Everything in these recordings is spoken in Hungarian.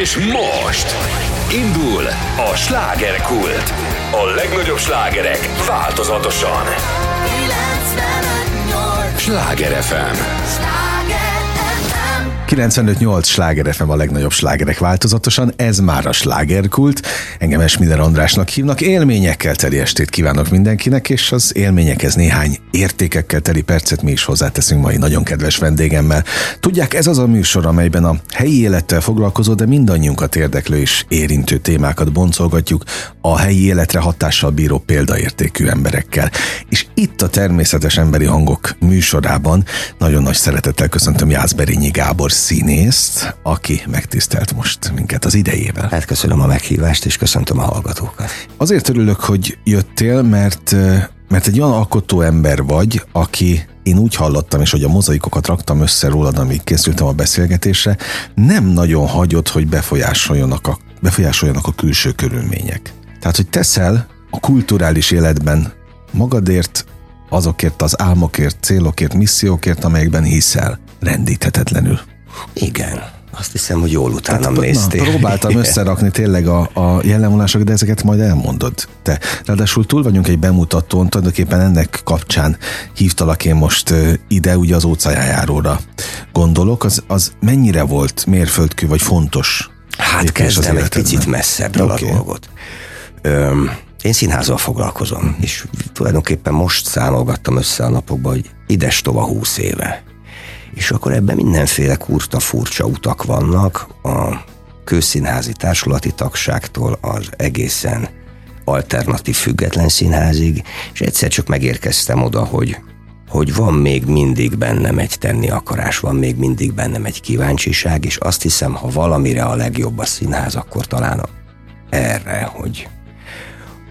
És most indul a slágerkult. A legnagyobb slágerek változatosan. 95.8 Sláger FM. Sláger 95-8 sláger FM a legnagyobb slágerek változatosan, ez már a slágerkult. Engem Esmiller Andrásnak hívnak, élményekkel teli estét kívánok mindenkinek, és az élményekhez néhány értékekkel teli percet mi is hozzáteszünk mai nagyon kedves vendégemmel. Tudják, ez az a műsor, amelyben a helyi élettel foglalkozó, de mindannyiunkat érdeklő és érintő témákat boncolgatjuk a helyi életre hatással bíró példaértékű emberekkel. És itt a természetes emberi hangok műsorában nagyon nagy szeretettel köszöntöm Jászberényi Gábor színészt, aki megtisztelt most minket az idejével. Hát köszönöm a meghívást, és köszöntöm a hallgatókat. Azért örülök, hogy jöttél, mert, mert egy olyan alkotó ember vagy, aki én úgy hallottam, és hogy a mozaikokat raktam össze rólad, amíg készültem a beszélgetésre, nem nagyon hagyott, hogy befolyásoljanak a, befolyásoljanak a külső körülmények. Tehát, hogy teszel a kulturális életben magadért, azokért az álmokért, célokért, missziókért, amelyekben hiszel, rendíthetetlenül. Igen, azt hiszem, hogy jól utánam Tehát, néztél. Na, próbáltam összerakni tényleg a, a jellemvonásokat, de ezeket majd elmondod te. Ráadásul túl vagyunk egy bemutatón, tulajdonképpen ennek kapcsán hívtalak én most ide, ugye az óceánjáróra gondolok, az, az mennyire volt mérföldkő, vagy fontos? Hát kezdem egy picit messzebbről Oké. a dolgot. Öm, én színházzal foglalkozom, és tulajdonképpen most számolgattam össze a napokban, hogy ides tova húsz éve. És akkor ebben mindenféle kurta furcsa utak vannak, a kőszínházi társulati tagságtól az egészen alternatív független színházig, és egyszer csak megérkeztem oda, hogy hogy van még mindig bennem egy tenni akarás, van még mindig bennem egy kíváncsiság, és azt hiszem, ha valamire a legjobb a színház, akkor talán erre, hogy,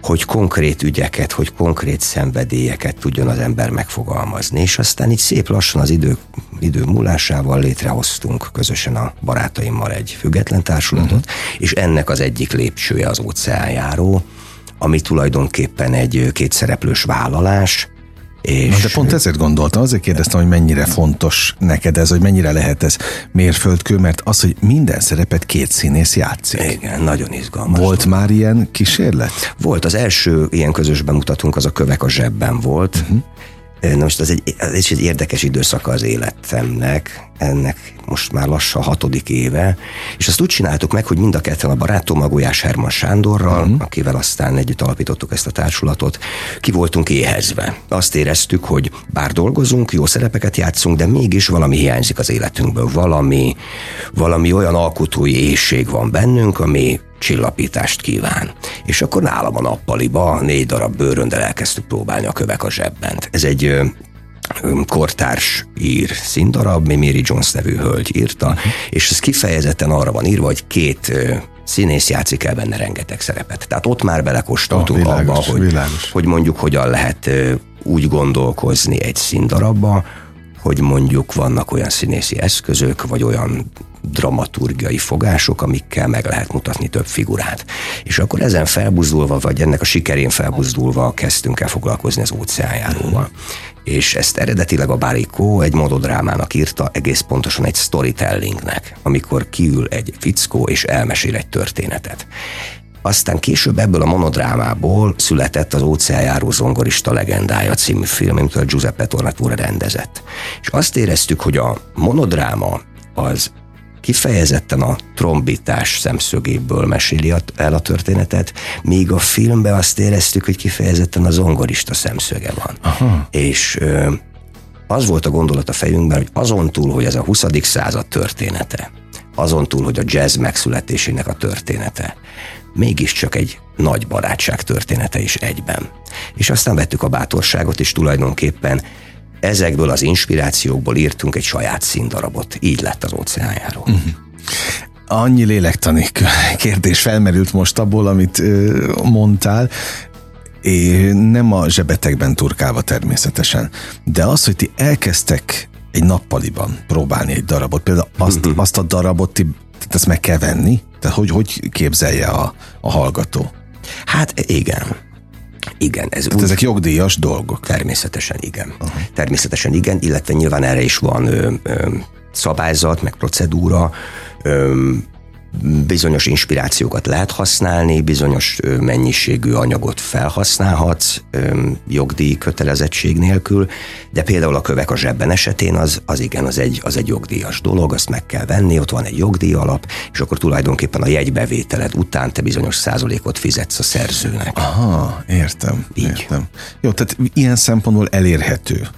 hogy konkrét ügyeket, hogy konkrét szenvedélyeket tudjon az ember megfogalmazni. És aztán így szép lassan az idő, idő múlásával létrehoztunk közösen a barátaimmal egy független társulatot, uh-huh. és ennek az egyik lépcsője az óceánjáró, ami tulajdonképpen egy kétszereplős vállalás, és Na, de pont ezért gondoltam, azért kérdeztem, hogy mennyire fontos neked ez, hogy mennyire lehet ez mérföldkő, mert az, hogy minden szerepet két színész játszik. igen, nagyon izgalmas. Volt már ilyen kísérlet? Volt, az első ilyen közös bemutatónk az a Kövek a zsebben volt. Uh-huh. Na most ez egy, ez egy érdekes időszaka az életemnek, ennek most már lassan hatodik éve, és azt úgy csináltuk meg, hogy mind a ketten a barátom, a Gulyás Herman Sándorral, uh-huh. akivel aztán együtt alapítottuk ezt a társulatot, ki voltunk éhezve. Azt éreztük, hogy bár dolgozunk, jó szerepeket játszunk, de mégis valami hiányzik az életünkből, valami, valami olyan alkotói éjség van bennünk, ami csillapítást kíván. És akkor nálam a nappaliba négy darab bőröndel elkezdtük próbálni a kövek a zsebbent. Ez egy kortárs ír színdarab, mi Mary Jones nevű hölgy írta, és ez kifejezetten arra van írva, hogy két színész játszik el benne rengeteg szerepet. Tehát ott már belekóstoltunk Ah, világos, abba, hogy, világos. hogy mondjuk hogyan lehet úgy gondolkozni egy színdarabba, hogy mondjuk vannak olyan színészi eszközök, vagy olyan dramaturgiai fogások, amikkel meg lehet mutatni több figurát. És akkor ezen felbuzdulva, vagy ennek a sikerén felbuzdulva kezdtünk el foglalkozni az óceánjáróval. És ezt eredetileg a Barikó egy mododrámának írta, egész pontosan egy storytellingnek, amikor kiül egy fickó és elmesél egy történetet. Aztán később ebből a monodrámából született az óceánjáró zongorista legendája című film, amit a Giuseppe Tornatore rendezett. És azt éreztük, hogy a monodráma az kifejezetten a trombitás szemszögéből meséli el a történetet, míg a filmben azt éreztük, hogy kifejezetten a zongorista szemszöge van. Aha. És ö, az volt a gondolat a fejünkben, hogy azon túl, hogy ez a 20. század története, azon túl, hogy a jazz megszületésének a története, mégiscsak egy nagy barátság története is egyben. És aztán vettük a bátorságot, és tulajdonképpen ezekből az inspirációkból írtunk egy saját színdarabot. Így lett az óceánjáró. Uh-huh. Annyi lélektani kérdés felmerült most abból, amit mondtál, és nem a zsebetekben turkálva természetesen, de az, hogy ti elkezdtek egy nappaliban próbálni egy darabot, például azt, azt a darabot ti, tehát ezt meg kell venni, tehát hogy, hogy képzelje a, a hallgató? Hát igen. Igen, ez Tehát úgy, ezek jogdíjas dolgok. Természetesen igen. Uh-huh. Természetesen igen, illetve nyilván erre is van ö, ö, szabályzat, meg procedúra. öm, bizonyos inspirációkat lehet használni, bizonyos mennyiségű anyagot felhasználhatsz jogdíj kötelezettség nélkül, de például a kövek a zsebben esetén az, az igen, az egy, az egy jogdíjas dolog, azt meg kell venni, ott van egy jogdíj alap, és akkor tulajdonképpen a jegybevételed után te bizonyos százalékot fizetsz a szerzőnek. Aha, értem. Így. Értem. Jó, tehát ilyen szempontból elérhető.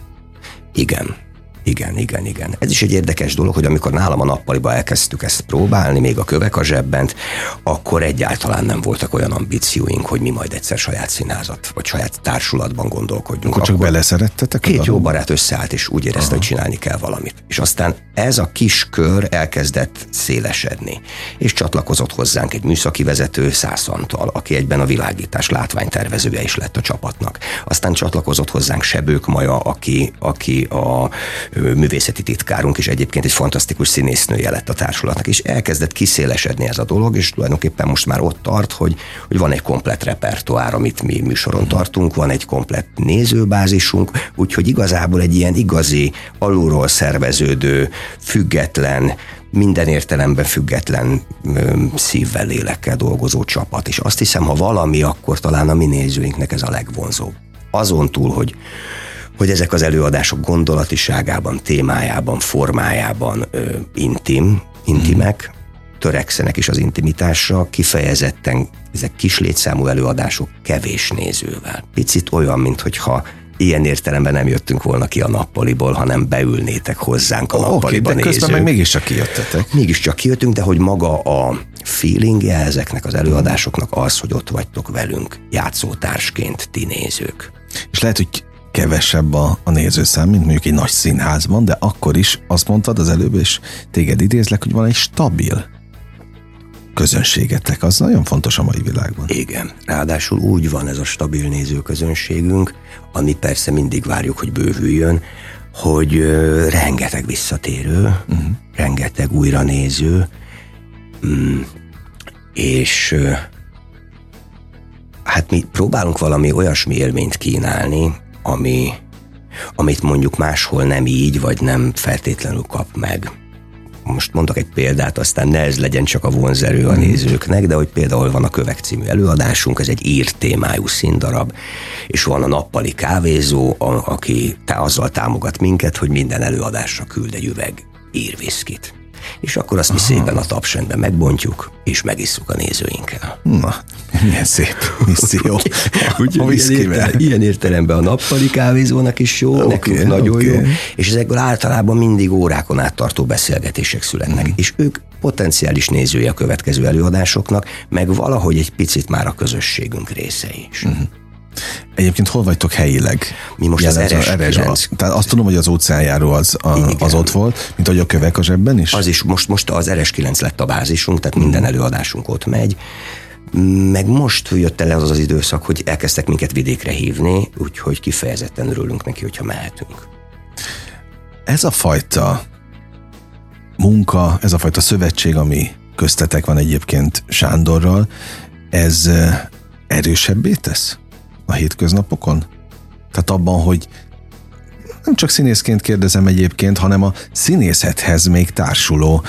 Igen. Igen, igen, igen. Ez is egy érdekes dolog, hogy amikor nálam a nappaliba elkezdtük ezt próbálni, még a kövek a zsebbent, akkor egyáltalán nem voltak olyan ambícióink, hogy mi majd egyszer saját színházat, vagy saját társulatban gondolkodjunk. Akkor csak beleszerettetek? a Két jó barát összeállt, és úgy érezte, hogy csinálni kell valamit. És aztán ez a kis kör elkezdett szélesedni. És csatlakozott hozzánk egy műszaki vezető, Szász Antal, aki egyben a világítás látványtervezője is lett a csapatnak. Aztán csatlakozott hozzánk Sebők Maja, aki, aki a művészeti titkárunk, és egyébként egy fantasztikus színésznője lett a társulatnak. És elkezdett kiszélesedni ez a dolog, és tulajdonképpen most már ott tart, hogy, hogy van egy komplett repertoár, amit mi műsoron tartunk, van egy komplett nézőbázisunk, úgyhogy igazából egy ilyen igazi, alulról szerveződő, független, minden értelemben független ö, szívvel, lélekkel dolgozó csapat. És azt hiszem, ha valami, akkor talán a mi nézőinknek ez a legvonzóbb. Azon túl, hogy hogy ezek az előadások gondolatiságában, témájában, formájában ö, intim, intimek, törekszenek is az intimitásra, kifejezetten ezek kis létszámú előadások kevés nézővel. Picit olyan, mintha ilyen értelemben nem jöttünk volna ki a nappaliból, hanem beülnétek hozzánk a Oké, nappaliba de közben meg mégiscsak kijöttetek. Mégiscsak kijöttünk, de hogy maga a feelingje ezeknek az előadásoknak az, hogy ott vagytok velünk, játszótársként ti nézők. És lehet, hogy kevesebb a, a nézőszám, mint mondjuk egy nagy színházban, de akkor is azt mondtad az előbb, és téged idézlek, hogy van egy stabil közönségetek. Az nagyon fontos a mai világban. Igen, ráadásul úgy van ez a stabil nézőközönségünk, ami persze mindig várjuk, hogy bővüljön, hogy ö, rengeteg visszatérő, uh-huh. rengeteg újra néző, mm, és ö, hát mi próbálunk valami olyasmi élményt kínálni, ami, amit mondjuk máshol nem így, vagy nem feltétlenül kap meg. Most mondok egy példát, aztán ne ez legyen csak a vonzerő a nézőknek, de hogy például van a Kövek című előadásunk, ez egy ír témájú színdarab, és van a nappali kávézó, a, aki azzal támogat minket, hogy minden előadásra küld egy üveg írviszkit. És akkor azt mi szépen a tapsendben megbontjuk, és megisszuk a nézőinkkel. Na, milyen szép misszió. A ilyen, értelem, ilyen értelemben a nappali kávézónak is jó, okay, nekünk nagyon oké. jó, és ezekből általában mindig órákon áttartó beszélgetések születnek, mm. és ők potenciális nézője a következő előadásoknak, meg valahogy egy picit már a közösségünk része is. Mm. Egyébként hol vagytok helyileg? Mi most az Jellemző RS a- kilenc. Tehát azt tudom, hogy az óceánjáró az, a, Igen. az ott volt, mint hogy a kövek a zsebben is? Az is most, most az RS9 lett a bázisunk, tehát minden Mhm. előadásunk ott megy. Meg most jött el az az időszak, hogy elkezdtek minket vidékre hívni, úgyhogy kifejezetten örülünk neki, hogyha mehetünk. Ez a fajta munka, ez a fajta szövetség, ami köztetek van egyébként Sándorral, ez eh, erősebbé tesz a hétköznapokon? Tehát abban, hogy nem csak színészként kérdezem egyébként, hanem a színészethez még társuló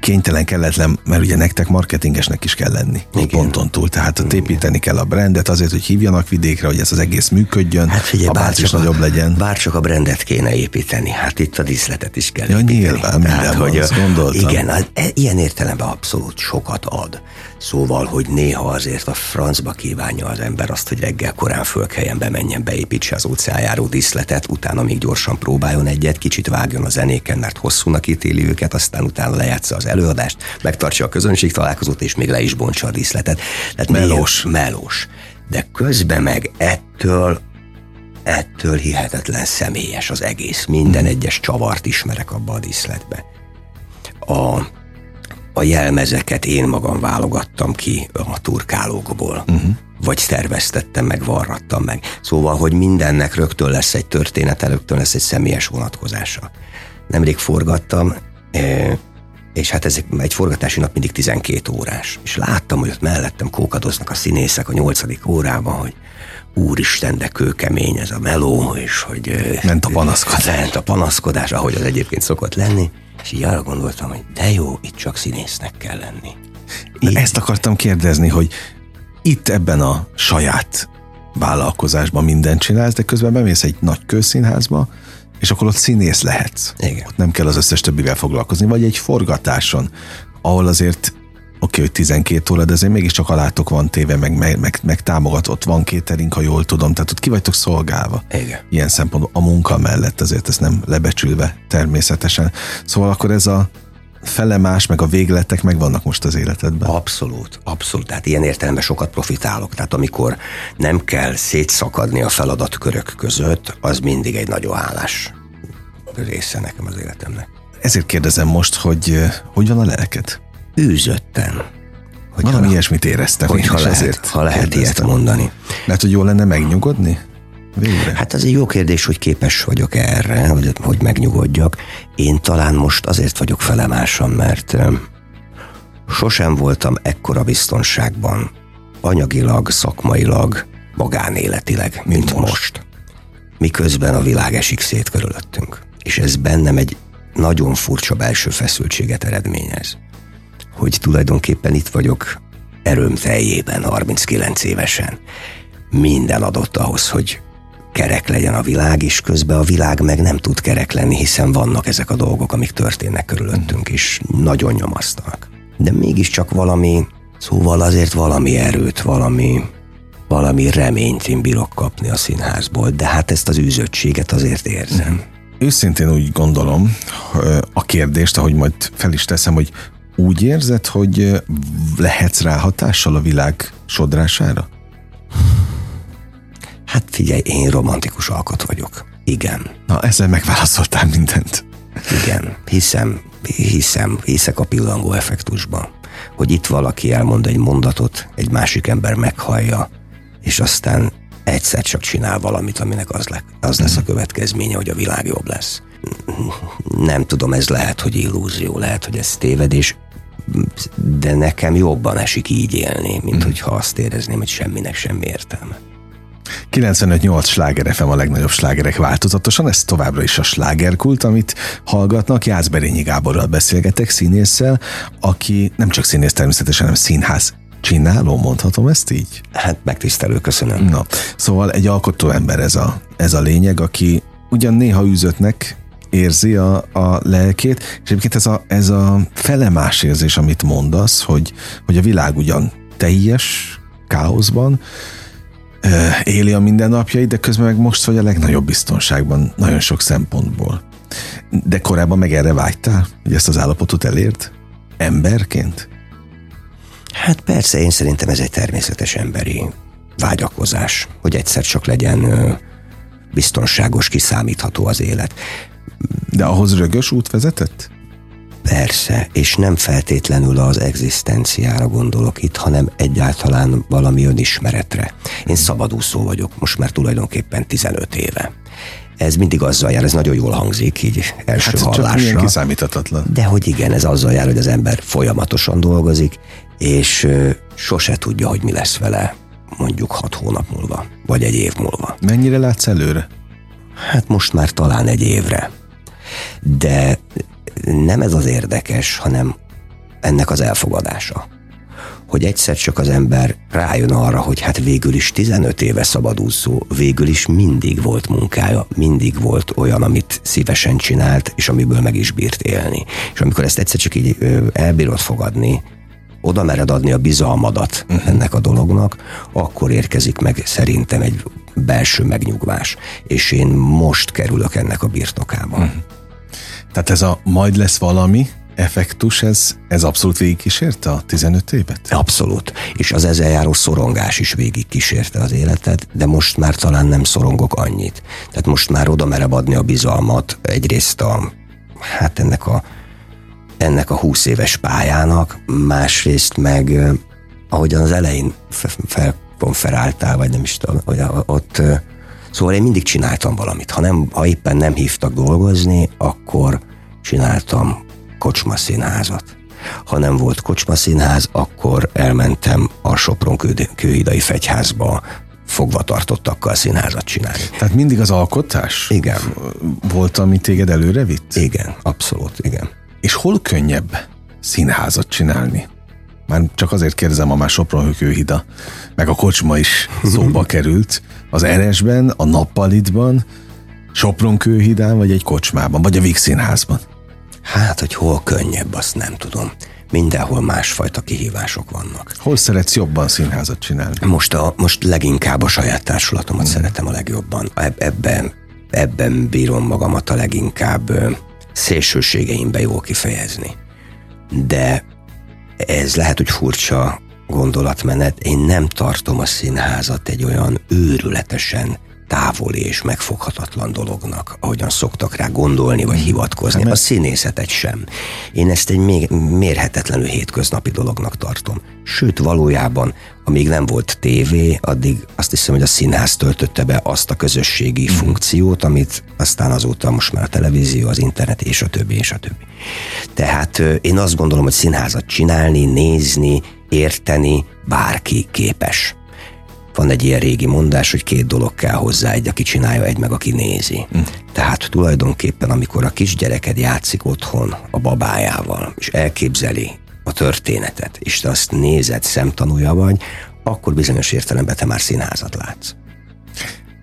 kénytelen, kelletlen, mert ugye nektek marketingesnek is kell lenni. Igen. Ponton túl. Tehát ott építeni kell a brandet azért, hogy hívjanak vidékre, hogy ez az egész működjön, Hát figyelj, a bárcsak nagyobb a, legyen. Bárcsak a brandet kéne építeni, hát itt a díszletet is kell Ja, építeni. nyilván, minden van, azt gondoltam. Igen, az- e- ilyen értelemben abszolút sokat ad. Szóval, hogy néha azért a francba kívánja az ember azt, hogy reggel korán fölkeljen, bemenjen, beépítse az óceánjáró díszletet, utána még gyorsan próbáljon egyet, kicsit vágjon a zenéken, mert hosszúnak ítéli őket, aztán utána lejátsza az előadást, megtartsa a közönség találkozót, és még le is bontsa a díszletet. Tehát Melós. melós. De közben meg ettől ettől hihetetlen személyes az egész. Minden egyes csavart ismerek abba a díszletbe. A, a jelmezeket én magam válogattam ki a turkálókból. Uh-huh. Vagy terveztettem meg, varrattam meg. Szóval, hogy mindennek rögtön lesz egy története, rögtön lesz egy személyes vonatkozása. Nemrég forgattam, és hát ez egy forgatási nap mindig 12 órás. És láttam, hogy ott mellettem kókadoznak a színészek a nyolcadik órában, hogy úristen, de kőkemény ez a meló, és hogy... Ment a panaszkodás. Ment a panaszkodás, ahogy az egyébként szokott lenni. És így arra gondoltam, hogy de jó, itt csak színésznek kell lenni. Így. Ezt akartam kérdezni, hogy itt ebben a saját vállalkozásban mindent csinálsz, de közben bemész egy nagy közszínházba, és akkor ott színész lehetsz. Igen. Ott nem kell az összes többivel foglalkozni, vagy egy forgatáson, ahol azért oké, hogy 12 óra, de azért mégiscsak alátok van téve, meg, meg, meg, meg támogatott, van kétering, ha jól tudom, tehát ott ki vagytok szolgálva. Igen. Ilyen szempontból a munka mellett azért ezt nem lebecsülve természetesen. Szóval akkor ez a fele más, meg a végletek megvannak most az életedben. Abszolút, abszolút. Tehát ilyen értelemben sokat profitálok. Tehát amikor nem kell szétszakadni a feladatkörök között, az mindig egy nagyon állás része nekem az életemnek. Ezért kérdezem most, hogy hogy van a lelked? Űzötten. Hogyha, Valami ilyesmit éreztem. Hogy ha lehet, ezért ha lehet ilyet kérdeztem. mondani. Lehet, hogy jó lenne megnyugodni? Végre? Hát az egy jó kérdés, hogy képes vagyok erre, hogy, hogy megnyugodjak. Én talán most azért vagyok felemásan, mert sosem voltam ekkora biztonságban, anyagilag, szakmailag, magánéletileg, mint, mint most. most. Miközben a világ esik szét körülöttünk. És ez bennem egy nagyon furcsa belső feszültséget eredményez. Hogy tulajdonképpen itt vagyok erőm teljében, 39 évesen. Minden adott ahhoz, hogy kerek legyen a világ, és közben a világ meg nem tud kerek lenni, hiszen vannak ezek a dolgok, amik történnek körülöttünk, és nagyon nyomasztanak. De mégiscsak valami, szóval azért valami erőt, valami, valami reményt én bírok kapni a színházból, de hát ezt az űzöttséget azért érzem. Őszintén úgy gondolom a kérdést, ahogy majd fel is teszem, hogy úgy érzed, hogy lehetsz rá hatással a világ sodrására? Hát figyelj, én romantikus alkot vagyok. Igen, Na, ezzel megválaszoltál mindent. igen, hiszem, hiszem, hiszek a pillangó effektusban, hogy itt valaki elmond egy mondatot, egy másik ember meghallja, és aztán egyszer csak csinál valamit, aminek az, le, az lesz a következménye, hogy a világ jobb lesz. Nem tudom, ez lehet, hogy illúzió, lehet, hogy ez tévedés, de nekem jobban esik így élni, mint hogyha azt érezném, hogy semminek semmi értelme. 95-8 sláger FM a legnagyobb slágerek változatosan, ez továbbra is a slágerkult, amit hallgatnak. Jászberényi Gáborral beszélgetek, színésszel, aki nem csak színész természetesen, hanem színház csináló, mondhatom ezt így? Hát megtisztelő, köszönöm. Na, szóval egy alkotó ember ez a, ez a lényeg, aki ugyan néha üzötnek érzi a, a lelkét, és egyébként ez a, ez a felemás érzés, amit mondasz, hogy, hogy a világ ugyan teljes káoszban, éli a mindennapjait, de közben meg most vagy a legnagyobb biztonságban, nagyon sok szempontból. De korábban meg erre vágytál, hogy ezt az állapotot elért? Emberként? Hát persze, én szerintem ez egy természetes emberi vágyakozás, hogy egyszer csak legyen biztonságos, kiszámítható az élet. De ahhoz rögös út vezetett? Persze, és nem feltétlenül az egzisztenciára gondolok itt, hanem egyáltalán valami önismeretre. Én szabadúszó vagyok, most már tulajdonképpen 15 éve. Ez mindig azzal jár, ez nagyon jól hangzik, így első Hát csak hallásra. kiszámíthatatlan. De hogy igen, ez azzal jár, hogy az ember folyamatosan dolgozik, és ö, sose tudja, hogy mi lesz vele mondjuk hat hónap múlva, vagy egy év múlva. Mennyire látsz előre? Hát most már talán egy évre. De nem ez az érdekes, hanem ennek az elfogadása. Hogy egyszer csak az ember rájön arra, hogy hát végül is 15 éve szabadúszó, végül is mindig volt munkája, mindig volt olyan, amit szívesen csinált, és amiből meg is bírt élni. És amikor ezt egyszer csak így elbírod fogadni, oda mered adni a bizalmadat uh-huh. ennek a dolognak, akkor érkezik meg szerintem egy belső megnyugvás. És én most kerülök ennek a birtokába. Uh-huh. Tehát ez a majd lesz valami effektus, ez, ez abszolút végigkísérte a 15 évet? Abszolút. És az ezzel járó szorongás is végig kísérte az életet, de most már talán nem szorongok annyit. Tehát most már oda merem adni a bizalmat egyrészt a, hát ennek a, ennek a 20 éves pályának, másrészt meg, ahogyan az elején fe- felkonferáltál, vagy nem is tudom, ott eh, Szóval én mindig csináltam valamit. Ha, nem, ha éppen nem hívtak dolgozni, akkor csináltam kocsmaszínházat. Ha nem volt kocsmaszínház, akkor elmentem a Sopron kő- kőhidai fegyházba fogva tartottakkal színházat csinálni. Tehát mindig az alkotás Igen. volt, ami téged előre vitt? Igen, abszolút, igen. És hol könnyebb színházat csinálni? Már csak azért kérdezem, ha már Sopron hida, meg a kocsma is szóba került. Az Eresben, a Nappalitban, Sopron kőhidán, vagy egy kocsmában, vagy a Vix színházban? Hát, hogy hol könnyebb, azt nem tudom. Mindenhol másfajta kihívások vannak. Hol szeretsz jobban színházat csinálni? Most, a, most leginkább a saját társulatomat mm. szeretem a legjobban. Ebben, ebben bírom magamat a leginkább szélsőségeimbe jól kifejezni. De ez lehet, hogy furcsa gondolatmenet, én nem tartom a színházat egy olyan őrületesen távoli és megfoghatatlan dolognak, ahogyan szoktak rá gondolni vagy hivatkozni. A színészetet sem. Én ezt egy még mérhetetlenül hétköznapi dolognak tartom. Sőt, valójában, amíg nem volt tévé, addig azt hiszem, hogy a színház töltötte be azt a közösségi mm. funkciót, amit aztán azóta most már a televízió, az internet és a többi, és a többi. Tehát én azt gondolom, hogy színházat csinálni, nézni, érteni bárki képes van egy ilyen régi mondás, hogy két dolog kell hozzá, egy, aki csinálja, egy meg, aki nézi. Mm. Tehát tulajdonképpen, amikor a kisgyereked játszik otthon a babájával, és elképzeli a történetet, és te azt nézed, szemtanúja vagy, akkor bizonyos értelemben te már színházat látsz.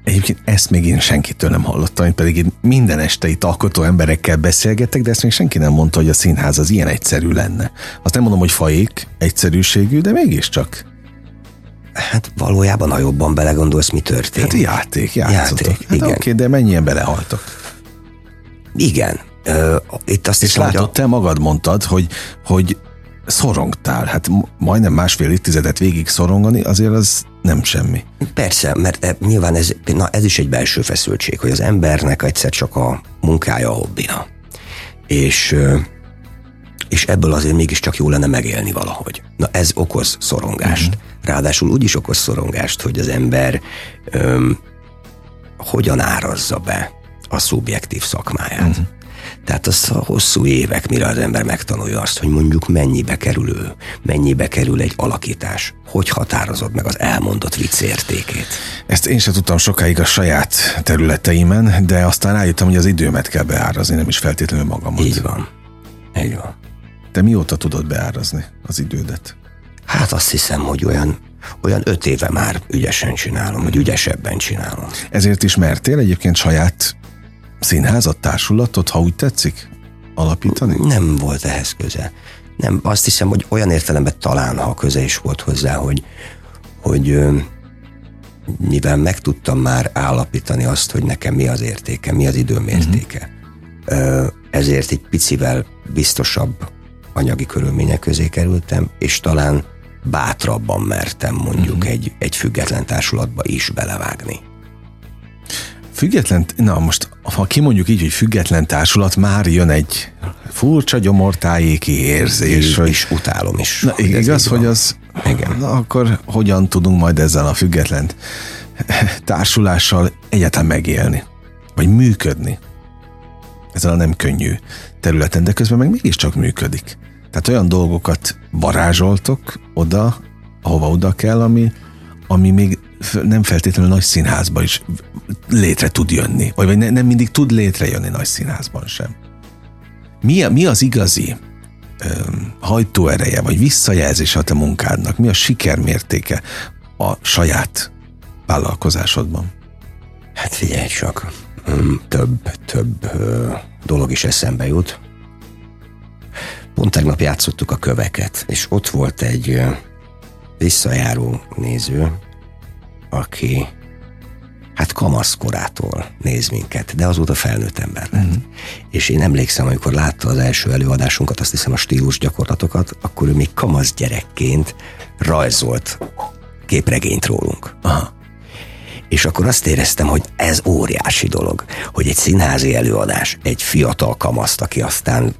Egyébként ezt még én senkitől nem hallottam, pedig én minden este itt alkotó emberekkel beszélgetek, de ezt még senki nem mondta, hogy a színház az ilyen egyszerű lenne. Azt nem mondom, hogy faik egyszerűségű, de mégiscsak. Hát valójában, ha jobban belegondolsz, mi történt? Hát játék, játszotok. Játék, hát igen. Oké, de mennyien belehaltak? Igen. Ö, itt azt És hiszem, látod, a... te magad mondtad, hogy, hogy szorongtál. Hát majdnem másfél évtizedet végig szorongani, azért az nem semmi. Persze, mert e, nyilván ez, na, ez is egy belső feszültség, hogy az embernek egyszer csak a munkája a hobbina. És és ebből azért mégiscsak jó lenne megélni valahogy. Na ez okoz szorongást. Uh-huh. Ráadásul úgy is okoz szorongást, hogy az ember öm, hogyan árazza be a szubjektív szakmáját. Uh-huh. Tehát az a hosszú évek, mire az ember megtanulja azt, hogy mondjuk mennyibe kerül ő, mennyibe kerül egy alakítás, hogy határozod meg az elmondott vicc értékét. Ezt én sem tudtam sokáig a saját területeimen, de aztán rájöttem, hogy az időmet kell beárazni, nem is feltétlenül magamat. Így van. Így van. Te mióta tudod beárazni az idődet? Hát azt hiszem, hogy olyan, olyan öt éve már ügyesen csinálom, vagy ügyesebben csinálom. Ezért is mertél egyébként saját színházat, társulatot, ha úgy tetszik, alapítani? Nem volt ehhez köze. Nem, azt hiszem, hogy olyan értelemben talán, ha köze is volt hozzá, hogy, hogy mivel meg tudtam már állapítani azt, hogy nekem mi az értéke, mi az időm értéke, uh-huh. ezért egy picivel biztosabb anyagi körülmények közé kerültem, és talán bátrabban mertem mondjuk uh-huh. egy, egy független társulatba is belevágni. Független, na most, ha kimondjuk így, hogy független társulat, már jön egy furcsa gyomortájéki érzés. És, hogy, és utálom is. Na, hogy igaz, hogy az, igen. Na, akkor hogyan tudunk majd ezzel a független társulással egyáltalán megélni? Vagy működni? Ezzel a nem könnyű területen, de közben meg mégiscsak működik. Tehát olyan dolgokat varázsoltok oda, ahova oda kell, ami, ami még nem feltétlenül nagy színházban is létre tud jönni, vagy ne, nem mindig tud létrejönni nagy színházban sem. Mi, mi az igazi öm, hajtóereje, vagy visszajelzés a te munkádnak? Mi a sikermértéke a saját vállalkozásodban? Hát figyelj csak, több, több dolog is eszembe jut. Pont tegnap játszottuk a köveket, és ott volt egy visszajáró néző, aki hát kamaszkorától néz minket, de azóta felnőtt ember lett. Uh-huh. És én emlékszem, amikor látta az első előadásunkat, azt hiszem a stílus gyakorlatokat, akkor ő még kamasz gyerekként rajzolt képregényt rólunk. Aha. És akkor azt éreztem, hogy ez óriási dolog, hogy egy színházi előadás, egy fiatal kamaszt, aki aztán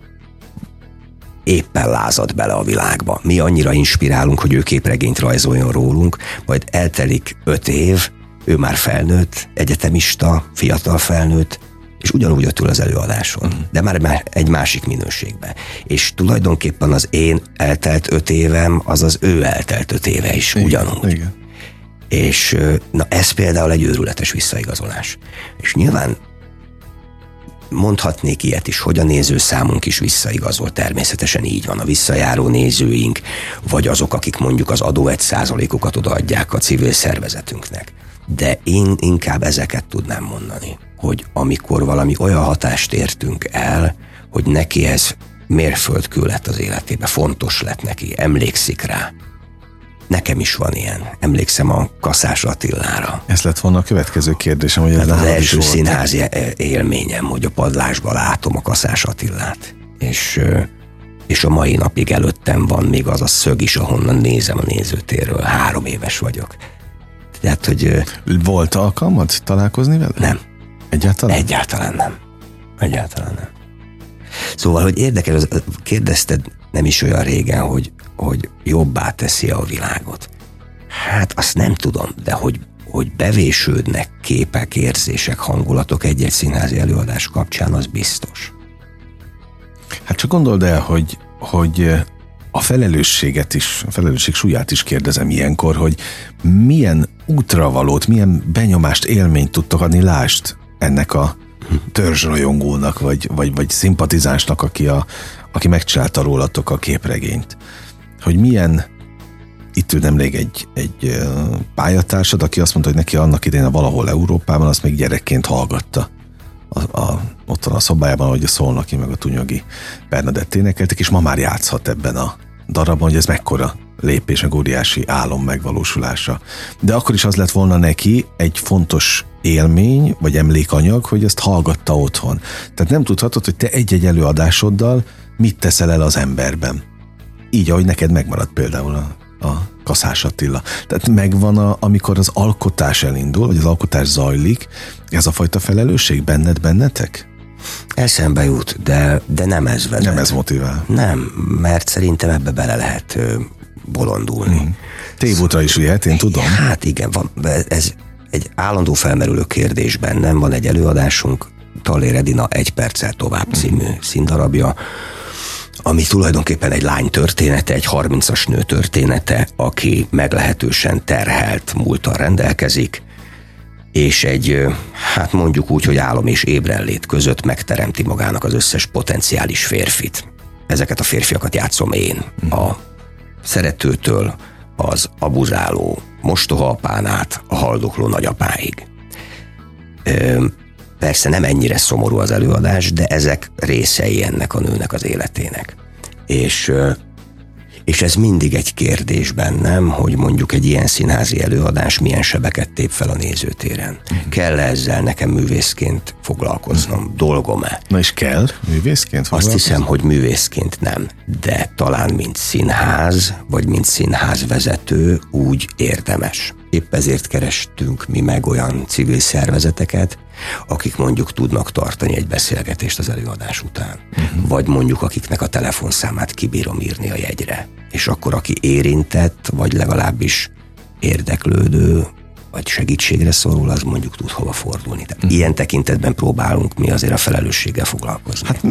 éppen lázad bele a világba. Mi annyira inspirálunk, hogy ő képregényt rajzoljon rólunk, majd eltelik öt év, ő már felnőtt, egyetemista, fiatal felnőtt, és ugyanúgy ott ül az előadáson, uh-huh. de már egy másik minőségben. És tulajdonképpen az én eltelt öt évem, az az ő eltelt öt éve is igen, ugyanúgy. Igen. És na ez például egy őrületes visszaigazolás. És nyilván mondhatnék ilyet is, hogy a nézőszámunk is visszaigazol. Természetesen így van. A visszajáró nézőink, vagy azok, akik mondjuk az adó egy százalékokat odaadják a civil szervezetünknek. De én inkább ezeket tudnám mondani, hogy amikor valami olyan hatást értünk el, hogy neki ez mérföldkő lett az életébe, fontos lett neki, emlékszik rá, Nekem is van ilyen. Emlékszem a Kaszás Attilára. Ez lett volna a következő kérdésem, hogy ez az első színházi élményem, hogy a padlásba látom a Kaszás Attillát. És, és a mai napig előttem van még az a szög is, ahonnan nézem a nézőtérről. Három éves vagyok. Tehát, hogy... Volt alkalmad találkozni vele? Nem. Egyáltalán? Egyáltalán nem. Egyáltalán nem. Szóval, hogy érdekes, kérdezted nem is olyan régen, hogy hogy jobbá teszi a világot. Hát azt nem tudom, de hogy, hogy bevésődnek képek, érzések, hangulatok egy-egy színházi előadás kapcsán, az biztos. Hát csak gondold el, hogy, hogy a felelősséget is, a felelősség súlyát is kérdezem ilyenkor, hogy milyen útravalót, milyen benyomást, élményt tudtok adni, lást ennek a törzsrajongónak, vagy, vagy, vagy szimpatizánsnak, aki, a, aki megcsinálta rólatok a képregényt hogy milyen itt ül nemrég egy, egy pályatársad, aki azt mondta, hogy neki annak idején valahol Európában azt még gyerekként hallgatta. A, a, ott a szobájában, ahogy a Szolnoki meg a Tunyagi Bernadett énekeltek, és ma már játszhat ebben a darabban, hogy ez mekkora lépés, meg óriási álom megvalósulása. De akkor is az lett volna neki egy fontos élmény, vagy emlékanyag, hogy ezt hallgatta otthon. Tehát nem tudhatod, hogy te egy-egy előadásoddal mit teszel el az emberben így, ahogy neked megmaradt például a, a Kaszás Attila. Tehát megvan, a, amikor az alkotás elindul, vagy az alkotás zajlik, ez a fajta felelősség benned, bennetek? Eszembe jut, de, de nem ez vezet. Nem ez motivál. Nem, mert szerintem ebbe bele lehet ö, bolondulni. Hmm. Tévútra is vihet, én tudom. Hát igen, van, ez egy állandó felmerülő kérdés bennem. Van egy előadásunk, Tallér Edina egy perccel tovább című hmm. színdarabja, ami tulajdonképpen egy lány története, egy 30-as nő története, aki meglehetősen terhelt múltal rendelkezik, és egy, hát mondjuk úgy, hogy álom és ébrenlét között megteremti magának az összes potenciális férfit. Ezeket a férfiakat játszom én. A szeretőtől az abuzáló mostohaapán át a haldokló nagyapáig. Persze nem ennyire szomorú az előadás, de ezek részei ennek a nőnek az életének. És és ez mindig egy kérdés bennem, hogy mondjuk egy ilyen színházi előadás milyen sebeket tép fel a nézőtéren. Mm. Kell ezzel nekem művészként foglalkoznom? Mm. Dolgom-e? Na és kell művészként Azt hiszem, hogy művészként nem, de talán mint színház, vagy mint színházvezető úgy érdemes. Épp ezért kerestünk mi meg olyan civil szervezeteket, akik mondjuk tudnak tartani egy beszélgetést az előadás után. Uh-huh. Vagy mondjuk akiknek a telefonszámát kibírom írni a jegyre. És akkor aki érintett, vagy legalábbis érdeklődő, vagy segítségre szorul, az mondjuk tud hova fordulni. Tehát uh-huh. ilyen tekintetben próbálunk mi azért a felelősséggel foglalkozni. Hát,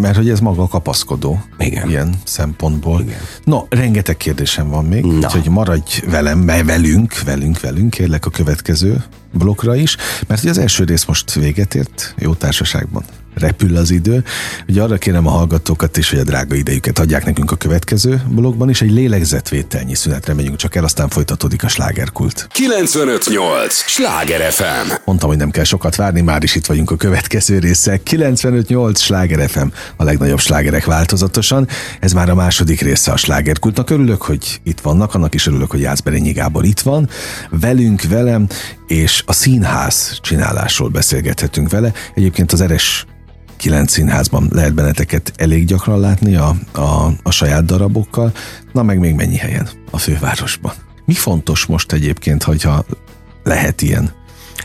mert hogy ez maga kapaszkodó. Igen. Ilyen szempontból. Igen. No, rengeteg kérdésem van még, Na. úgyhogy maradj velem, mert velünk, velünk, velünk, kérlek a következő blokkra is, mert ugye az első rész most véget ért, jó társaságban repül az idő. Ugye arra kérem a hallgatókat is, hogy a drága idejüket adják nekünk a következő blogban is. Egy lélegzetvételnyi szünetre megyünk csak el, aztán folytatódik a slágerkult. 958! Sláger FM! Mondtam, hogy nem kell sokat várni, már is itt vagyunk a következő része. 958! Sláger FM, a legnagyobb slágerek változatosan. Ez már a második része a slágerkultnak. Örülök, hogy itt vannak, annak is örülök, hogy Jászberényi Gábor itt van. Velünk, velem, és a színház csinálásról beszélgethetünk vele. Egyébként az Eres kilenc színházban lehet benneteket elég gyakran látni a, a, a saját darabokkal, na meg még mennyi helyen a fővárosban. Mi fontos most egyébként, hogyha lehet ilyen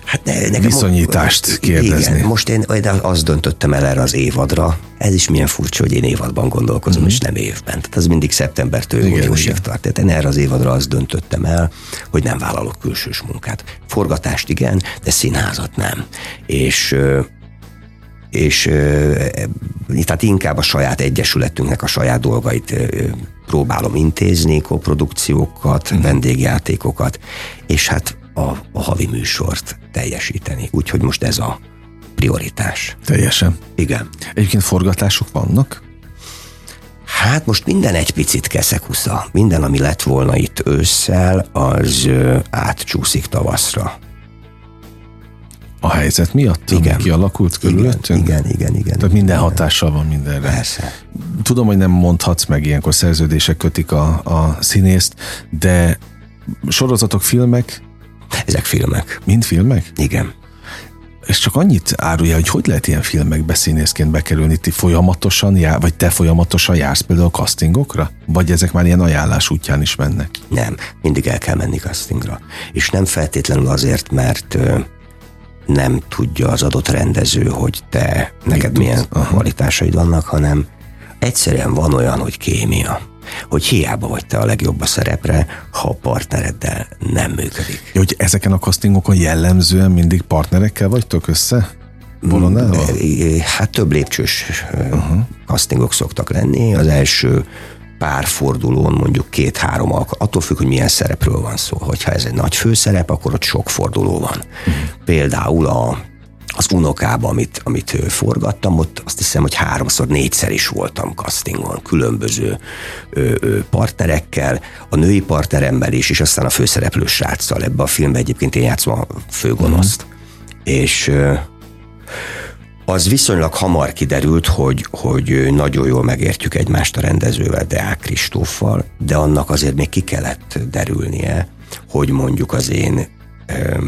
Hát ne, nekem viszonyítást kérdezni. Igen, most én azt döntöttem el erre az évadra. Ez is milyen furcsa, hogy én évadban gondolkozom, mm-hmm. és nem évben. Tehát az mindig szeptembertől júliusig tart. Tehát én erre az évadra azt döntöttem el, hogy nem vállalok külsős munkát. Forgatást igen, de színházat nem. És és tehát inkább a saját egyesületünknek a saját dolgait próbálom intézni, koprodukciókat, mm. vendégjátékokat, és hát a, a havi műsort teljesíteni. Úgyhogy most ez a prioritás. Teljesen. Igen. Egyébként forgatások vannak? Hát most minden egy picit keszekusza. Minden, ami lett volna itt ősszel, az ö, átcsúszik tavaszra. A helyzet miatt, Igen. kialakult körülöttünk? Igen, igen, igen. Tehát minden hatással van mindenre. Persze. Tudom, hogy nem mondhatsz meg, ilyenkor szerződések kötik a, a színészt, de sorozatok, filmek, Ezek filmek. mind filmek? Igen. És csak annyit árulja, hogy hogy lehet ilyen filmekbe színészként bekerülni, ti folyamatosan jár, vagy te folyamatosan jársz például a castingokra? Vagy ezek már ilyen ajánlás útján is mennek? Nem, mindig el kell menni castingra. És nem feltétlenül azért, mert nem tudja az adott rendező, hogy te, neked tudsz? milyen Aha. kvalitásaid vannak, hanem egyszerűen van olyan, hogy kémia. Hogy hiába vagy te a legjobb a szerepre, ha a partnereddel nem működik. Ja, hogy ezeken a castingokon jellemzően mindig partnerekkel vagytok össze? Volonával? Ö, Hát több lépcsős uh-huh. castingok szoktak lenni. Az első pár fordulón mondjuk két-három alkalom, attól függ, hogy milyen szerepről van szó. Hogyha ez egy nagy főszerep, akkor ott sok forduló van. Uh-huh. Például a az unokában, amit, amit forgattam, ott azt hiszem, hogy háromszor, négyszer is voltam castingon, különböző ö, ö, partnerekkel, a női partneremmel is, és aztán a főszereplő sráccal. Ebbe a filmben egyébként én játszom a főgonoszt. És ö, az viszonylag hamar kiderült, hogy, hogy nagyon jól megértjük egymást a rendezővel, Deák Kristóffal, de annak azért még ki kellett derülnie, hogy mondjuk az én ö,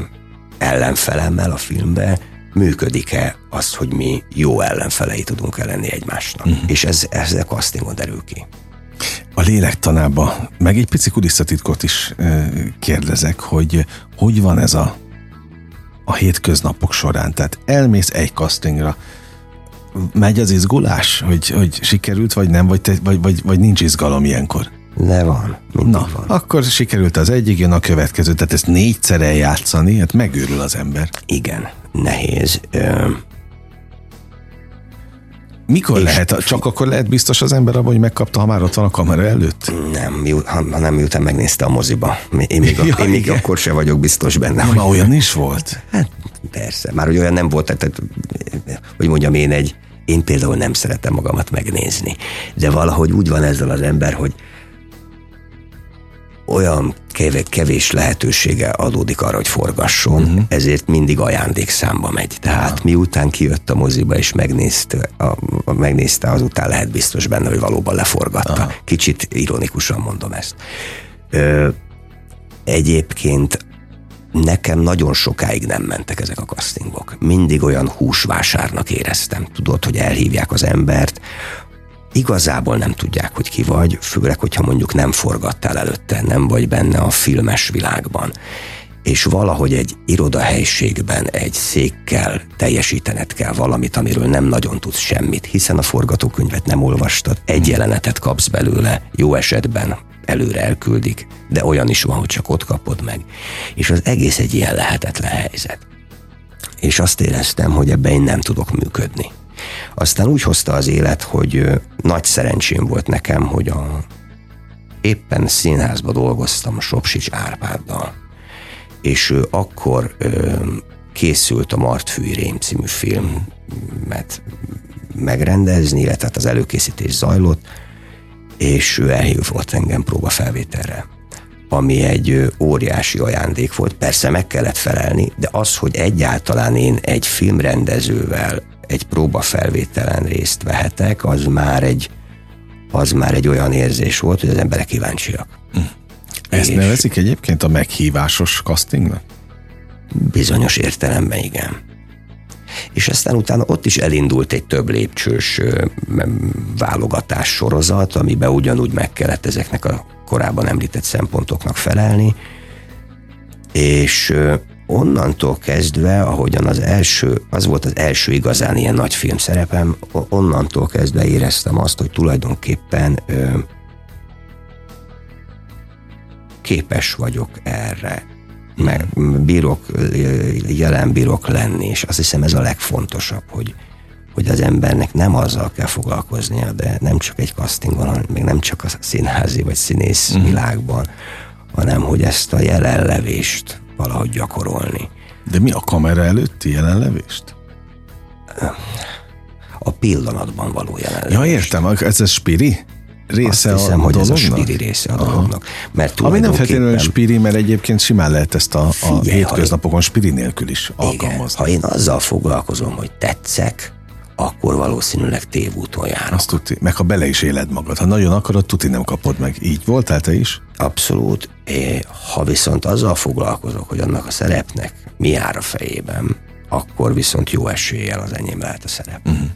ellenfelemmel a filmbe működik-e az, hogy mi jó ellenfelei tudunk lenni egymásnak. Uh-huh. És ez, ez a castingon derül ki. A lélektanába, meg egy pici kulisszatitkot is kérdezek, hogy hogy van ez a, a hétköznapok során? Tehát elmész egy castingra, megy az izgulás, hogy, hogy sikerült, vagy nem, vagy, te, vagy, vagy, vagy nincs izgalom ilyenkor? De van, Na, van. akkor sikerült az egyik, jön a következő, tehát ezt négyszer eljátszani, hát megőrül az ember. Igen, nehéz. Ö, Mikor És- lehet? Csak akkor lehet biztos az ember abban, hogy megkapta, ha már ott van a kamera előtt? nem, ha, nem miután megnézte a moziba. Én még, Ja, ja, én még igen. akkor se vagyok biztos benne, hogy Ma olyan is volt? Hát persze, már hogy olyan nem volt, tehát, hogy mondjam, én egy, én például nem szeretem magamat megnézni, de valahogy úgy van ezzel az ember, hogy olyan kevés, kevés lehetősége adódik arra, hogy forgasson, uh-huh. ezért mindig ajándékszámba megy. Tehát uh-huh. miután kijött a moziba és megnézte, a, a, megnézte, azután lehet biztos benne, hogy valóban leforgatta. Uh-huh. Kicsit ironikusan mondom ezt. Ö, egyébként nekem nagyon sokáig nem mentek ezek a castingok. Mindig olyan húsvásárnak éreztem. Tudod, hogy elhívják az embert, igazából nem tudják, hogy ki vagy, főleg, hogyha mondjuk nem forgattál előtte, nem vagy benne a filmes világban. És valahogy egy irodahelyiségben egy székkel teljesítened kell valamit, amiről nem nagyon tudsz semmit, hiszen a forgatókönyvet nem olvastad, egy jelenetet kapsz belőle, jó esetben előre elküldik, de olyan is van, hogy csak ott kapod meg. És az egész egy ilyen lehetetlen helyzet. És azt éreztem, hogy ebben én nem tudok működni. Aztán úgy hozta az élet, hogy nagy szerencsém volt nekem, hogy a, éppen színházba dolgoztam Sopsics Árpáddal, és ő akkor ö, készült a Martfűi Rém című filmet megrendezni, illetve hát az előkészítés zajlott, és ő elhívott engem próbafelvételre ami egy óriási ajándék volt. Persze meg kellett felelni, de az, hogy egyáltalán én egy filmrendezővel egy próbafelvételen részt vehetek, az már egy, az már egy olyan érzés volt, hogy az emberek kíváncsiak. Ezt És- nevezik egyébként a meghívásos castingnak? Bizonyos értelemben igen. És aztán utána ott is elindult egy több lépcsős válogatás sorozat, amiben ugyanúgy meg kellett ezeknek a korábban említett szempontoknak felelni, és onnantól kezdve, ahogyan az első, az volt az első igazán ilyen nagy film szerepem, onnantól kezdve éreztem azt, hogy tulajdonképpen ö, képes vagyok erre, meg bírok, jelen bírok lenni, és azt hiszem ez a legfontosabb, hogy, hogy az embernek nem azzal kell foglalkoznia, de nem csak egy castingon, hanem még nem csak a színházi vagy színész uh-huh. világban, hanem hogy ezt a jelenlevést valahogy gyakorolni. De mi a kamera előtti jelenlevést? A pillanatban való jelenleg. Ja, értem, ez a spiri? része Azt hiszem, a hogy dolognak? ez a spiri része a dolognak. Mert Ami nem feltétlenül spiri, mert egyébként simán lehet ezt a, a Figyelj, hétköznapokon spiri nélkül is Igen, alkalmazni. ha én azzal foglalkozom, hogy tetszek, akkor valószínűleg tévúton járok. Azt tuti, meg ha bele is éled magad. Ha nagyon akarod, tuti nem kapod meg. Így voltál te is? Abszolút. É, Ha viszont azzal foglalkozok, hogy annak a szerepnek mi jár a fejében, akkor viszont jó eséllyel az enyém lehet a szerep. Uh-huh.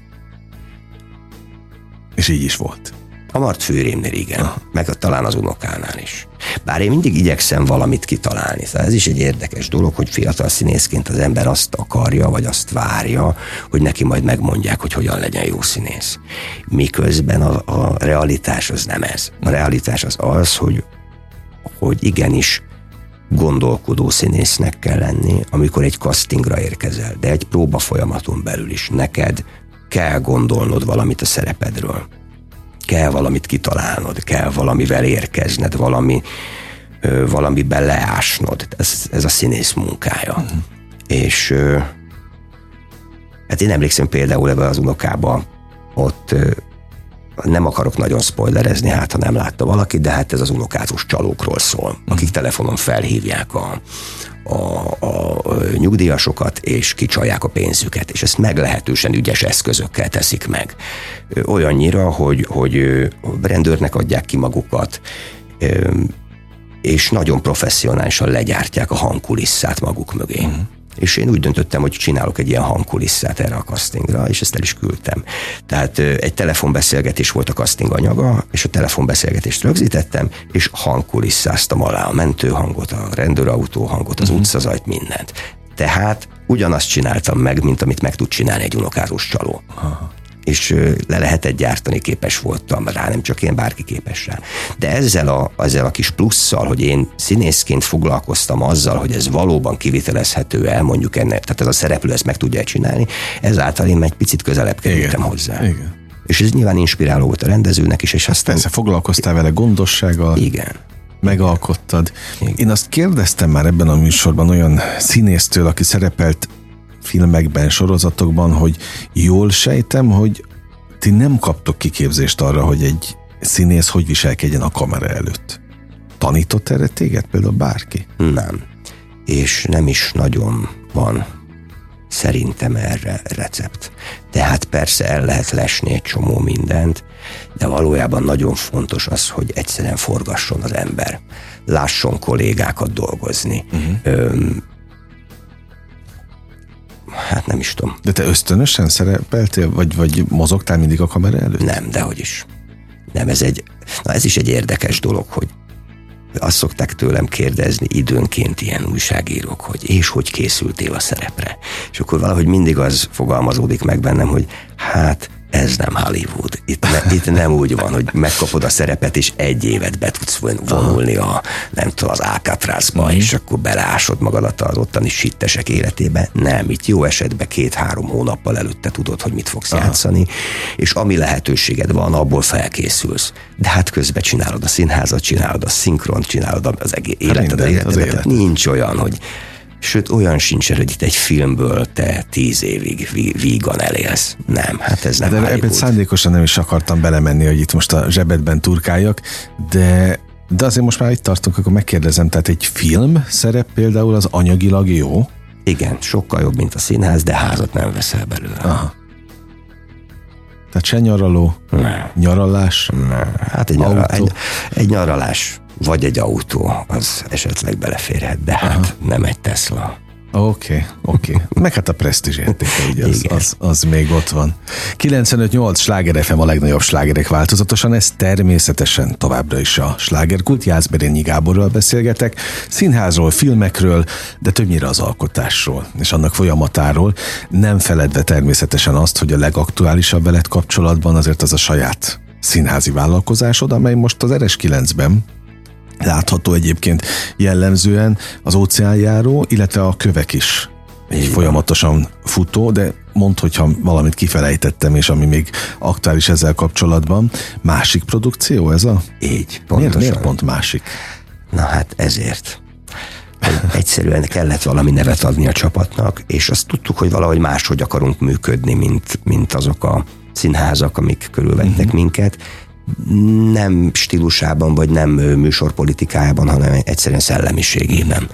És így is volt. A Mart főrémnél igen, Aha. meg a, talán az unokánál is. Bár én mindig igyekszem valamit kitalálni. Szóval ez is egy érdekes dolog, hogy fiatal színészként az ember azt akarja, vagy azt várja, hogy neki majd megmondják, hogy hogyan legyen jó színész. Miközben a, a realitás az nem ez. A realitás az az, hogy, hogy igenis gondolkodó színésznek kell lenni, amikor egy castingra érkezel, de egy próba folyamaton belül is neked kell gondolnod valamit a szerepedről kell valamit kitalálnod, kell valamivel érkezned, valami, ö, valamiben leásnod. Ez, ez a színész munkája. Uh-huh. És ö, hát én emlékszem például ebbe az unokába, ott ö, nem akarok nagyon spoilerezni, hát ha nem látta valaki, de hát ez az unokázós csalókról szól, akik telefonon felhívják a, a, a nyugdíjasokat, és kicsalják a pénzüket, és ezt meglehetősen ügyes eszközökkel teszik meg. Olyannyira, hogy, hogy rendőrnek adják ki magukat, és nagyon professzionálisan legyártják a hangkulisszát maguk mögé. Uh-huh. És én úgy döntöttem, hogy csinálok egy ilyen hangkulisszát erre a castingra, és ezt el is küldtem. Tehát egy telefonbeszélgetés volt a casting anyaga, és a telefonbeszélgetést rögzítettem, és hangkulisszáztam alá a mentőhangot, a rendőrautó hangot, az uh-huh. utcazajt, mindent. Tehát ugyanazt csináltam meg, mint amit meg tud csinálni egy unokázós csaló. Aha és le lehetett gyártani, képes voltam rá, nem csak én, bárki képes rá. De ezzel a, ezzel a kis plusszal, hogy én színészként foglalkoztam azzal, hogy ez valóban kivitelezhető el, mondjuk ennek, tehát ez a szereplő ezt meg tudja csinálni, ezáltal én egy picit közelebb kerültem hozzá. Igen. És ez nyilván inspiráló volt a rendezőnek is, és aztán... Persze foglalkoztál vele gondossággal, Igen. Megalkottad. Én azt kérdeztem már ebben a műsorban olyan színésztől, aki szerepelt filmekben, sorozatokban, hogy jól sejtem, hogy ti nem kaptok kiképzést arra, hogy egy színész hogy viselkedjen a kamera előtt. Tanított erre téged például bárki? Nem. És nem is nagyon van szerintem erre recept. Tehát persze el lehet lesni egy csomó mindent, de valójában nagyon fontos az, hogy egyszerűen forgasson az ember. Lásson kollégákat dolgozni. Uh-huh. Öm, hát nem is tudom. De te ösztönösen szerepeltél, vagy, vagy mozogtál mindig a kamera előtt? Nem, dehogy is. Nem, ez egy, na ez is egy érdekes dolog, hogy azt szokták tőlem kérdezni időnként ilyen újságírók, hogy és hogy készültél a szerepre. És akkor valahogy mindig az fogalmazódik meg bennem, hogy hát ez nem Hollywood. Itt, ne, itt nem úgy van, hogy megkapod a szerepet, és egy évet be tudsz vonulni a, nem tudom, az Alcatrazba, mm. és akkor beleásod magadat az ottani sittesek életébe. Nem, itt jó esetben két-három hónappal előtte tudod, hogy mit fogsz Aha. játszani, és ami lehetőséged van, abból felkészülsz. De hát közben csinálod a színházat, csinálod a szinkront, csinálod az egész életed, minden, az életedet. életed. Nincs olyan, hogy Sőt, olyan sincs, hogy itt egy filmből te tíz évig ví- vígan elélsz. Nem, hát ez nem De ebben Hollywood. szándékosan nem is akartam belemenni, hogy itt most a zsebedben turkáljak, de, de azért most már itt tartunk, akkor megkérdezem, tehát egy film szerep például az anyagilag jó? Igen, sokkal jobb, mint a színház, de házat nem veszel belőle. Aha. Tehát se nyaraló, Nem. nyaralás, Nem. Hát egy, nyara, egy, egy nyaralás, vagy egy autó, az esetleg beleférhet, de hát Aha. nem egy Tesla. Oké, okay, oké. Okay. Meg hát a presztízs értéke, ugye, az, Igen. az, az még ott van. 95-8 Sláger FM a legnagyobb slágerek változatosan, ez természetesen továbbra is a slágerkult. Jászberényi Gáborral beszélgetek, színházról, filmekről, de többnyire az alkotásról és annak folyamatáról, nem feledve természetesen azt, hogy a legaktuálisabb veled kapcsolatban azért az a saját színházi vállalkozásod, amely most az RS9-ben látható egyébként jellemzően az óceánjáró, illetve a kövek is egy folyamatosan futó, de mondd, hogyha valamit kifelejtettem, és ami még aktuális ezzel kapcsolatban. Másik produkció ez a? Így, pontosan. Miért, miért pont másik? Na hát ezért. Egyszerűen kellett valami nevet adni a csapatnak, és azt tudtuk, hogy valahogy máshogy akarunk működni, mint, mint azok a színházak, amik körülvettek uh-huh. minket. Nem stílusában, vagy nem műsorpolitikájában, hanem egyszerűen szellemiségében.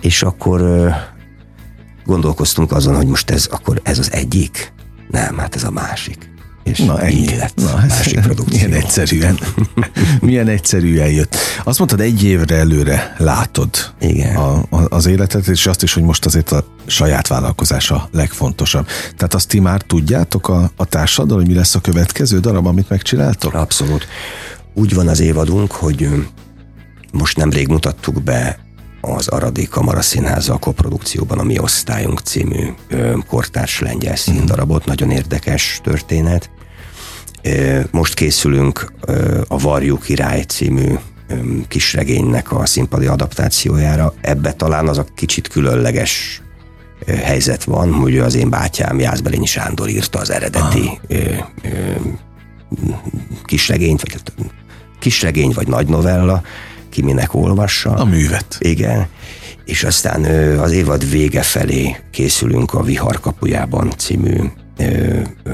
És akkor gondolkoztunk azon, hogy most ez akkor ez az egyik? Nem, hát ez a másik. És Na, ennyi. így lett Na, másik produkció. Milyen egyszerűen. milyen egyszerűen jött. Azt mondtad, egy évre előre látod Igen. A, a, az életet, és azt is, hogy most azért a saját vállalkozás a legfontosabb. Tehát azt ti már tudjátok a, a társaddal, hogy mi lesz a következő darab, amit megcsináltok? Abszolút. Úgy van az évadunk, hogy most nemrég mutattuk be az Aradi Kamara a koprodukcióban a Mi Osztályunk című ö, kortárs lengyel színdarabot. Nagyon érdekes történet. Most készülünk a Varjú Király című kisregénynek a színpadi adaptációjára. Ebbe talán az a kicsit különleges helyzet van, hogy az én bátyám Jászbelényi Sándor írta az eredeti ö, ö, kisregényt, vagy hát, kisregény, vagy nagy novella, ki minek olvassa. A művet. Igen. És aztán ö, az évad vége felé készülünk a Vihar kapujában című ö, ö,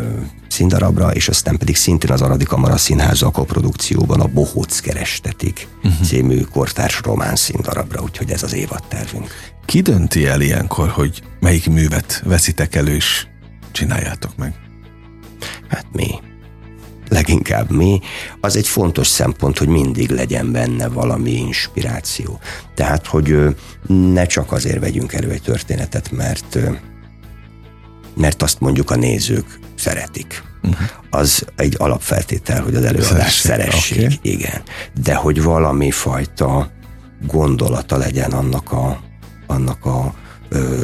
színdarabra, és aztán pedig szintén az Aradi Kamara a koprodukcióban a Bohóc kerestetik uh-huh. című kortárs román színdarabra, úgyhogy ez az évadtervünk. Ki dönti el ilyenkor, hogy melyik művet veszitek elő, és csináljátok meg? Hát mi? Leginkább mi. Az egy fontos szempont, hogy mindig legyen benne valami inspiráció. Tehát, hogy ne csak azért vegyünk elő egy történetet, mert mert azt mondjuk a nézők szeretik. Uh-huh. Az egy alapfeltétel, hogy az előadást Szeressék, oké. Igen. De hogy valami fajta gondolata legyen annak a, annak a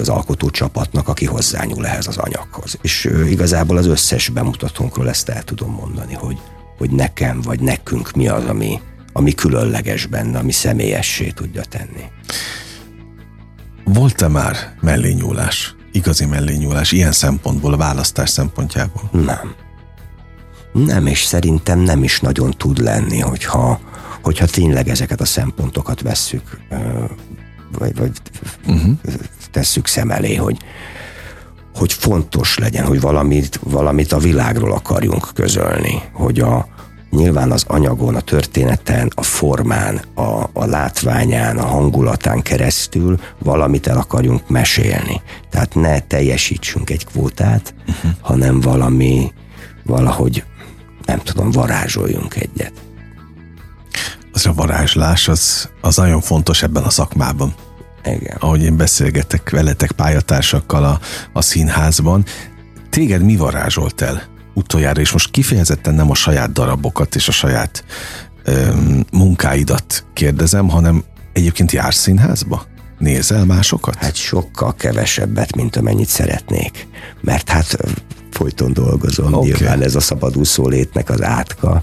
az alkotó csapatnak, aki hozzányúl ehhez az anyaghoz. És igazából az összes bemutatónkról ezt el tudom mondani, hogy, hogy nekem vagy nekünk mi az, ami, ami különleges benne, ami személyessé tudja tenni. Volt-e már mellényúlás? Igazi mellényúlás ilyen szempontból, a választás szempontjából? Nem. Nem, és szerintem nem is nagyon tud lenni, hogyha, hogyha tényleg ezeket a szempontokat vesszük, vagy, vagy uh-huh. tesszük szem elé, hogy, hogy fontos legyen, hogy valamit, valamit a világról akarjunk közölni, hogy a, nyilván az anyagon, a történeten, a formán, a, a látványán, a hangulatán keresztül valamit el akarjunk mesélni. Tehát ne teljesítsünk egy kvótát, uh-huh. hanem valami, valahogy, nem tudom, varázsoljunk egyet. Az a varázslás, az, az nagyon fontos ebben a szakmában. Igen. Ahogy én beszélgetek veletek pályatársakkal a, a színházban, téged mi varázsolt el utoljára, és most kifejezetten nem a saját darabokat és a saját öm, munkáidat kérdezem, hanem egyébként jársz színházba? Nézel másokat? Hát sokkal kevesebbet, mint amennyit szeretnék. Mert hát folyton dolgozom, okay. nyilván ez a szabadúszó létnek az átka,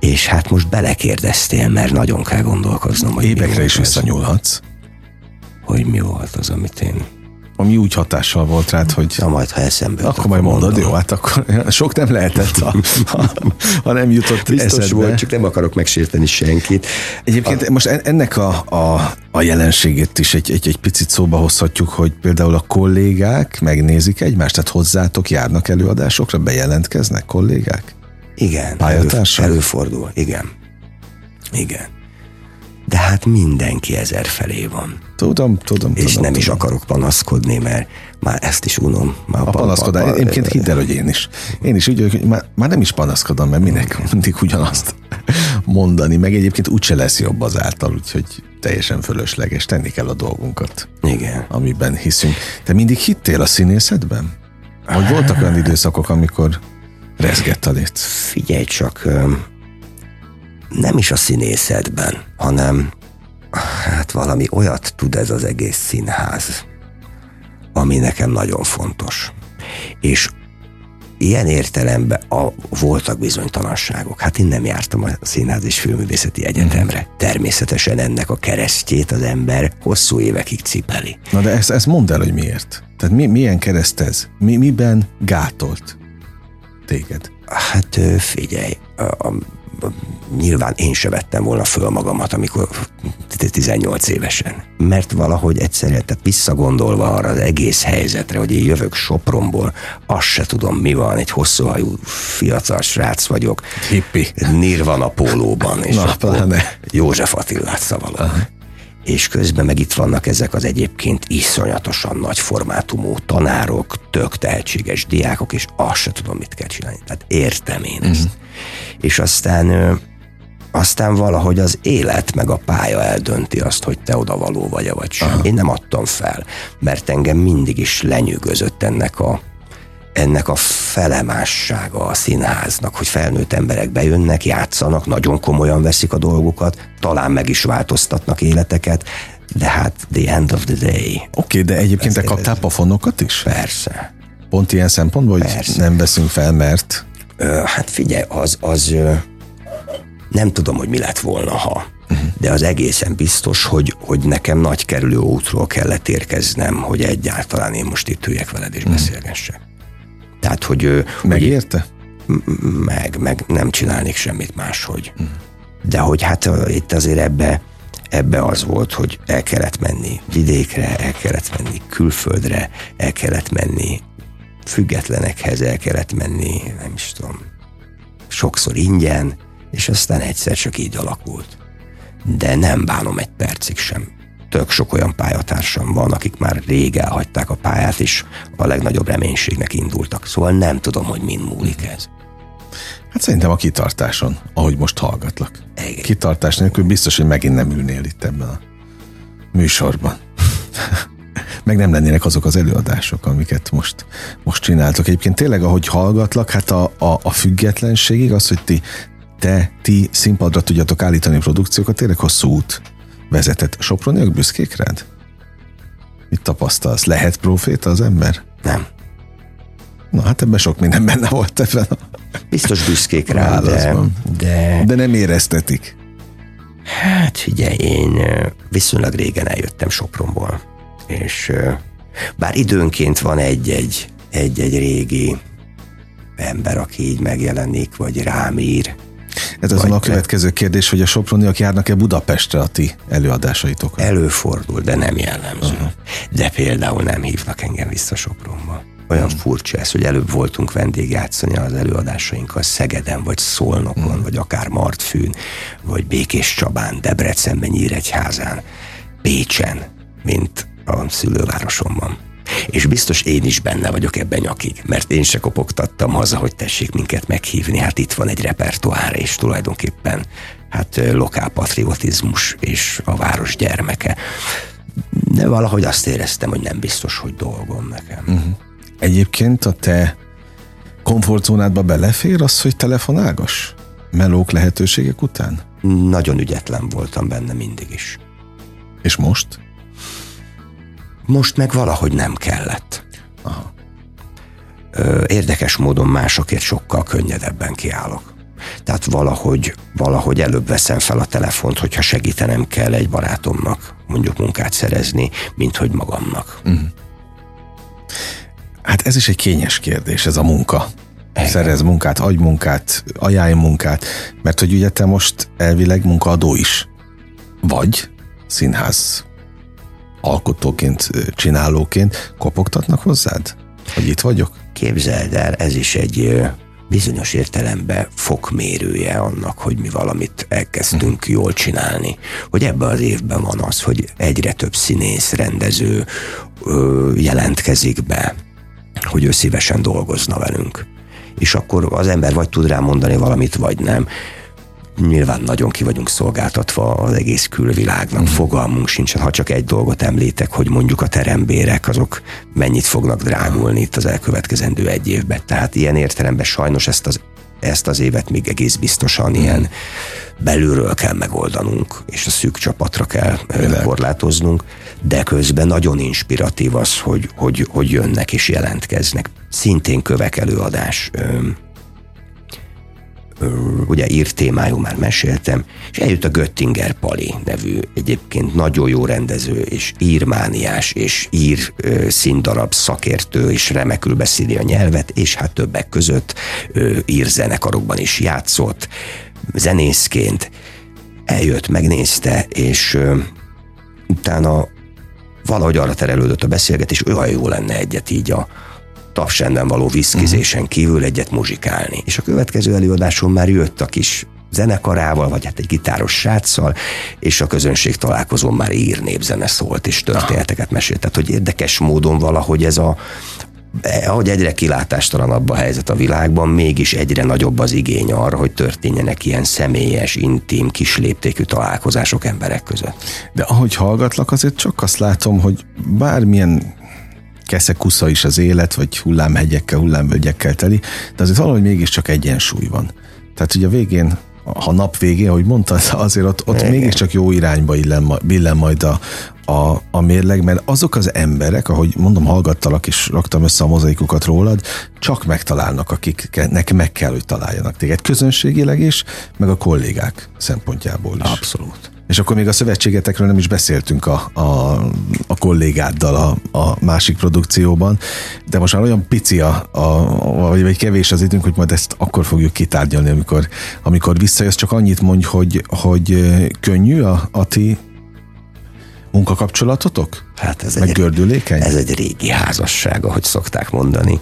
és hát most belekérdeztél, mert nagyon kell gondolkoznom, hogy Évekre is visszanyúlhatsz. hogy mi volt az, amit én... Ami úgy hatással volt rád, hogy Na majd, ha eszembe akkor majd mondod, mondom. jó, hát akkor sok nem lehetett, ha, ha, nem jutott Biztos eszedbe. volt, csak nem akarok megsérteni senkit. Egyébként most en- ennek a, a, a jelenségét is egy, egy, egy picit szóba hozhatjuk, hogy például a kollégák megnézik egymást, tehát hozzátok járnak előadásokra, bejelentkeznek kollégák? Igen, Pályatársak? elő, előfordul, igen. Igen. De hát mindenki ezer felé van. Tudom, tudom, És tudom. nem is tudom. akarok panaszkodni, mert már ezt is unom. Már A panaszkodás, egyébként hidd el, hogy én is. Én is úgy hogy már, már nem is panaszkodom, mert minek mindig ugyanazt mondani, meg egyébként úgyse lesz jobb azáltal, úgyhogy teljesen fölösleges, tenni kell a dolgunkat, Igen. amiben hiszünk. Te mindig hittél a színészetben? Vagy voltak olyan időszakok, amikor rezgett a lét? Figyelj csak, nem is a színészetben, hanem hát valami olyat tud ez az egész színház, ami nekem nagyon fontos. És ilyen értelemben a, voltak bizonytalanságok. Hát én nem jártam a Színház és Filmművészeti Egyetemre. Természetesen ennek a keresztjét az ember hosszú évekig cipeli. Na de ezt, ezt mondd el, hogy miért. Tehát mi, milyen kereszt ez? Mi, miben gátolt téged? Hát figyelj, a, a, nyilván én se vettem volna föl magamat, amikor 18 évesen. Mert valahogy egyszerűen, tehát visszagondolva arra az egész helyzetre, hogy én jövök Sopronból, azt se tudom mi van, egy hosszúhajú fiatal srác vagyok. Hippi. Nirvana pólóban, és Na, pláne. József Attilát szavalom. És közben meg itt vannak ezek az egyébként iszonyatosan nagy formátumú tanárok, tök tehetséges diákok, és azt se tudom, mit kell csinálni. Tehát értem én ezt. És aztán aztán valahogy az élet meg a pálya eldönti azt, hogy te oda való vagy vagy sem. Én nem adtam fel, mert engem mindig is lenyűgözött ennek a ennek a felemássága a színháznak, hogy felnőtt emberek bejönnek, játszanak, nagyon komolyan veszik a dolgokat, talán meg is változtatnak életeket, de hát the end of the day. Oké, okay, de egyébként te kaptál pofonokat is? Persze. Pont ilyen szempontból, hogy Persze. nem veszünk fel, mert Ö, hát figyelj, az, az nem tudom, hogy mi lett volna, ha. De az egészen biztos, hogy, hogy nekem nagy kerülő útról kellett érkeznem, hogy egyáltalán én most itt üljek veled és beszélgessek. Tehát, hogy, ö, hogy megérte? meg, meg nem csinálnék semmit máshogy. De hogy hát itt azért ebbe, ebbe az volt, hogy el kellett menni vidékre, el kellett menni külföldre, el kellett menni függetlenekhez, el kellett menni, nem is tudom, sokszor ingyen, és aztán egyszer csak így alakult. De nem bánom egy percig sem. Tök sok olyan pályatársam van, akik már rég elhagyták a pályát, és a legnagyobb reménységnek indultak. Szóval nem tudom, hogy mind múlik ez. Hát szerintem a kitartáson, ahogy most hallgatlak. Igen. Kitartás nélkül biztos, hogy megint nem ülnél itt ebben a műsorban. Meg nem lennének azok az előadások, amiket most, most csináltok. Egyébként tényleg, ahogy hallgatlak, hát a, a, a függetlenségig, az, hogy ti, te, ti színpadra tudjatok állítani produkciókat, tényleg hosszú út vezetett. Soproniak büszkék rád? Mit tapasztalsz? Lehet proféta az ember? Nem. Na hát ebben sok minden benne volt ebben a Biztos büszkék rá, de, de De nem éreztetik. hát figyelj, én viszonylag régen eljöttem Sopronból, és bár időnként van egy-egy, egy-egy régi ember, aki így megjelenik, vagy rám ír, Ez Vagy a következő kérdés, hogy a soproniak járnak-e Budapestre a ti előadásaitokra? Előfordul, de nem jellemző. Uh-huh. De például nem hívnak engem vissza Sopronba. Olyan uh-huh. furcsa ez, hogy előbb voltunk vendégjátszani az előadásainkkal Szegeden, vagy Szolnokon, uh-huh. vagy akár Martfűn, vagy Békés Csabán, Debrecenben, Nyíregyházán, Pécsen, mint a szülővárosomban. És biztos én is benne vagyok ebben nyakig, mert én se kopogtattam haza, hogy tessék minket meghívni. Hát itt van egy repertoár, és tulajdonképpen hát lokálpatriotizmus és a város gyermeke. De valahogy azt éreztem, hogy nem biztos, hogy dolgom nekem. Uh-huh. Egyébként a te komfortzónádba belefér az, hogy telefonálgas? Melók lehetőségek után? Nagyon ügyetlen voltam benne mindig is. És most? Most meg valahogy nem kellett. Aha. Érdekes módon másokért sokkal könnyedebben kiállok. Tehát valahogy, valahogy előbb veszem fel a telefont, hogyha segítenem kell egy barátomnak mondjuk munkát szerezni, mint hogy magamnak. Hát ez is egy kényes kérdés, ez a munka. Szerez munkát, adj munkát, ajánlj munkát, mert hogy ugye te most elvileg munkaadó is vagy, színház alkotóként, csinálóként kopogtatnak hozzád? Hogy itt vagyok? Képzeld el, ez is egy bizonyos értelemben fokmérője annak, hogy mi valamit elkezdtünk jól csinálni. Hogy ebben az évben van az, hogy egyre több színész, rendező ö, jelentkezik be, hogy ő szívesen dolgozna velünk. És akkor az ember vagy tud rá mondani valamit, vagy nem. Nyilván nagyon ki vagyunk szolgáltatva az egész külvilágnak, fogalmunk sincsen, ha csak egy dolgot említek, hogy mondjuk a terembérek, azok mennyit fognak drágulni itt az elkövetkezendő egy évben. Tehát ilyen értelemben sajnos ezt az ezt az évet még egész biztosan ilyen belülről kell megoldanunk, és a szűk csapatra kell ö, Világos. korlátoznunk, de közben nagyon inspiratív az, hogy, hogy, hogy jönnek és jelentkeznek. Szintén kövek előadás, ö, ö, ugye írt témájú már meséltem, és eljött a Göttinger Pali nevű egyébként nagyon jó rendező, és írmániás, és ír színdarab szakértő, és remekül beszéli a nyelvet, és hát többek között ír zenekarokban is játszott, zenészként, eljött, megnézte, és utána valahogy arra terelődött a beszélgetés, olyan jó lenne egyet így a tapsenden való viszkizésen kívül egyet muzsikálni. És a következő előadáson már jött a kis zenekarával, vagy hát egy gitáros sráccal, és a közönség találkozón már ír népzene szólt, és történeteket mesélt. Tehát, hogy érdekes módon valahogy ez a, ahogy egyre kilátástalanabb a helyzet a világban, mégis egyre nagyobb az igény arra, hogy történjenek ilyen személyes, intim, kisléptékű találkozások emberek között. De ahogy hallgatlak, azért csak azt látom, hogy bármilyen keszekusza is az élet, vagy hullámhegyekkel, hullámvölgyekkel teli, de azért valahogy mégiscsak egyensúly van. Tehát ugye a végén ha nap végén, ahogy mondtad, azért ott, ott mégiscsak jó irányba illen, billen majd a, a, a mérleg, mert azok az emberek, ahogy mondom, hallgattalak és raktam össze a mozaikukat rólad, csak megtalálnak, akiknek meg kell, hogy találjanak téged közönségileg is, meg a kollégák szempontjából is. Abszolút. És akkor még a szövetségetekről nem is beszéltünk a, a, a kollégáddal a, a másik produkcióban, de most már olyan pici, a, a, vagy, vagy kevés az időnk, hogy majd ezt akkor fogjuk kitárgyalni, amikor, amikor visszajössz. Csak annyit mondj, hogy, hogy könnyű a, a ti munkakapcsolatotok? Hát ez Meg egy, gördülékeny? ez egy régi házasság, ahogy szokták mondani.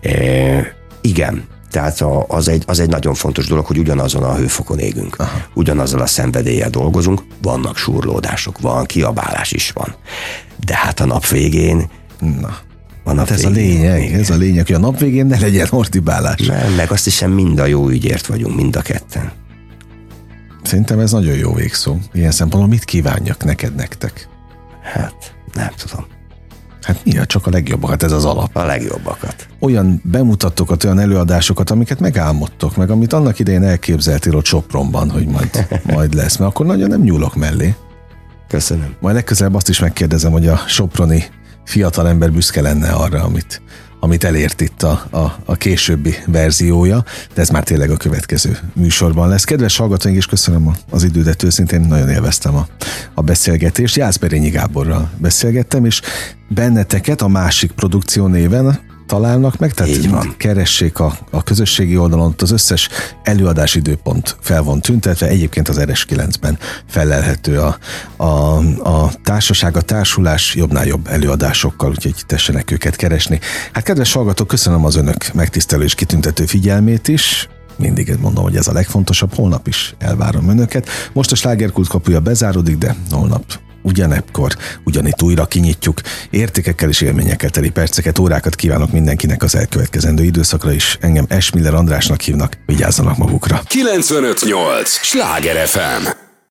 E, igen, tehát a, az, egy, az egy nagyon fontos dolog, hogy ugyanazon a hőfokon égünk. Aha. Ugyanazzal a szenvedéllyel dolgozunk, vannak súrlódások, van, kiabálás is van. De hát a nap végén Na. Van hát ez a lényeg, igen. ez a lényeg, hogy a nap végén ne legyen ordibálás. Nem, meg azt hiszem mind a jó ügyért vagyunk, mind a ketten. Szerintem ez nagyon jó végszó. Ilyen szempontból mit kívánjak neked, nektek? Hát, nem tudom. Hát mi csak a legjobbakat, ez az alap. A legjobbakat. Olyan bemutatókat, olyan előadásokat, amiket megálmodtok, meg amit annak idején elképzeltél ott Sopronban, hogy majd, majd lesz, mert akkor nagyon nem nyúlok mellé. Köszönöm. Majd legközelebb azt is megkérdezem, hogy a Soproni fiatalember büszke lenne arra, amit, amit elért itt a, a, a későbbi verziója, de ez már tényleg a következő műsorban lesz. Kedves hallgatóink, és köszönöm az idődet, őszintén nagyon élveztem a, a beszélgetést. Jászberényi Gáborral beszélgettem, és benneteket a másik produkció néven találnak meg, tehát Így van. keressék a, a közösségi oldalon, az összes előadás időpont fel van tüntetve, egyébként az RS9-ben felelhető a, a, a társaság, a társulás jobbnál jobb előadásokkal, úgyhogy tessenek őket keresni. Hát kedves hallgatók, köszönöm az önök megtisztelő és kitüntető figyelmét is, mindig mondom, hogy ez a legfontosabb, holnap is elvárom önöket. Most a slágerkult kapuja bezáródik, de holnap ugyanekkor, ugyanitt újra kinyitjuk. Értékekkel és élményekkel teli perceket, órákat kívánok mindenkinek az elkövetkezendő időszakra is. Engem Esmiller Andrásnak hívnak, vigyázzanak magukra. 958! Sláger FM!